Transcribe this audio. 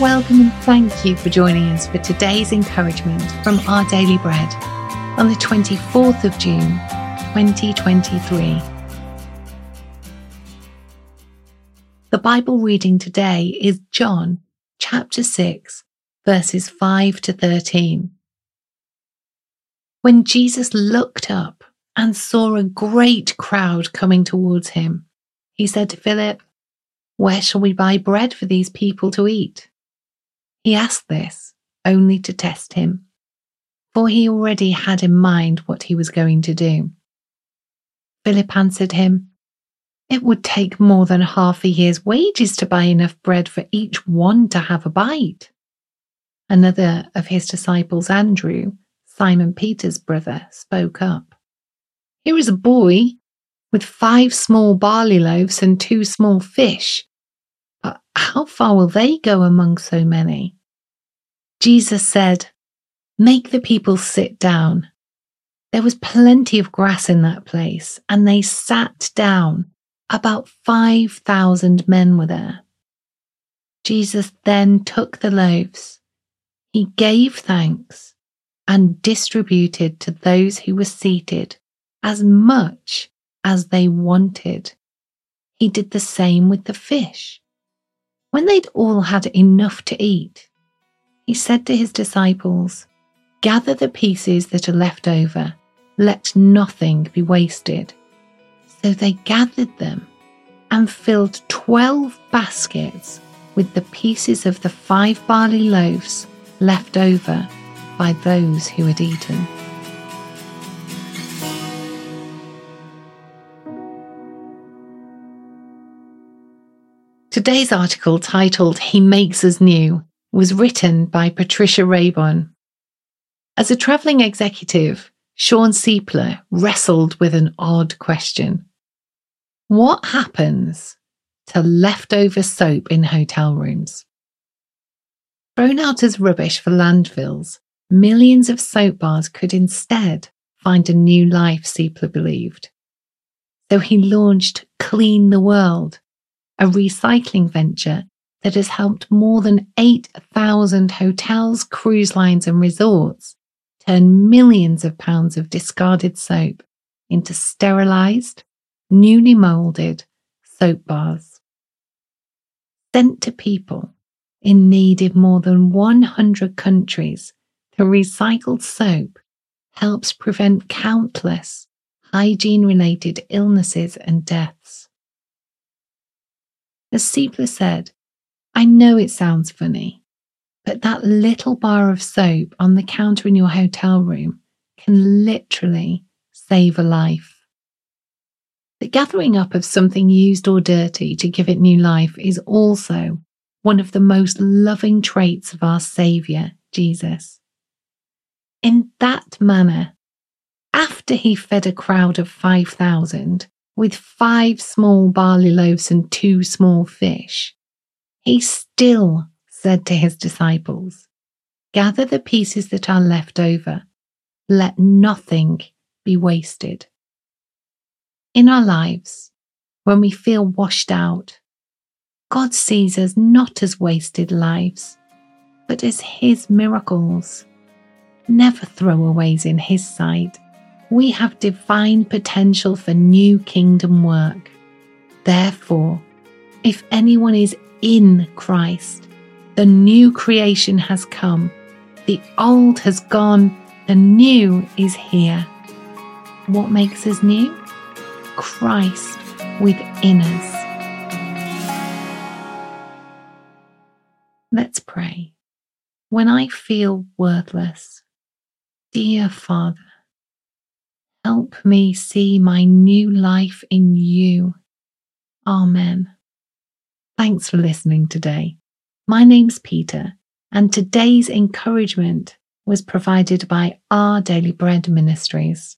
Welcome and thank you for joining us for today's encouragement from Our Daily Bread on the 24th of June, 2023. The Bible reading today is John chapter 6, verses 5 to 13. When Jesus looked up and saw a great crowd coming towards him, he said to Philip, Where shall we buy bread for these people to eat? He asked this only to test him, for he already had in mind what he was going to do. Philip answered him, It would take more than half a year's wages to buy enough bread for each one to have a bite. Another of his disciples, Andrew, Simon Peter's brother, spoke up. Here is a boy with five small barley loaves and two small fish. But how far will they go among so many? Jesus said, Make the people sit down. There was plenty of grass in that place, and they sat down. About 5,000 men were there. Jesus then took the loaves. He gave thanks and distributed to those who were seated as much as they wanted. He did the same with the fish. When they'd all had enough to eat, he said to his disciples, Gather the pieces that are left over, let nothing be wasted. So they gathered them and filled twelve baskets with the pieces of the five barley loaves left over by those who had eaten. Today's article, titled He Makes Us New, was written by Patricia Raybon. As a travelling executive, Shawn Seipler wrestled with an odd question. What happens to leftover soap in hotel rooms? Thrown out as rubbish for landfills, millions of soap bars could instead find a new life, Seipler believed. So he launched Clean the World, a recycling venture that has helped more than 8,000 hotels, cruise lines, and resorts turn millions of pounds of discarded soap into sterilized, newly molded soap bars. Sent to people in need in more than 100 countries, the recycled soap helps prevent countless hygiene related illnesses and deaths. As Seipler said, I know it sounds funny, but that little bar of soap on the counter in your hotel room can literally save a life. The gathering up of something used or dirty to give it new life is also one of the most loving traits of our Saviour, Jesus. In that manner, after he fed a crowd of 5,000, with five small barley loaves and two small fish, he still said to his disciples, Gather the pieces that are left over, let nothing be wasted. In our lives, when we feel washed out, God sees us not as wasted lives, but as His miracles, never throwaways in His sight we have divine potential for new kingdom work. Therefore, if anyone is in Christ, the new creation has come, the old has gone, the new is here. What makes us new? Christ within us. Let's pray. When I feel worthless, dear Father, Help me see my new life in you. Amen. Thanks for listening today. My name's Peta, and today's encouragement was provided by Our Daily Bread Ministries.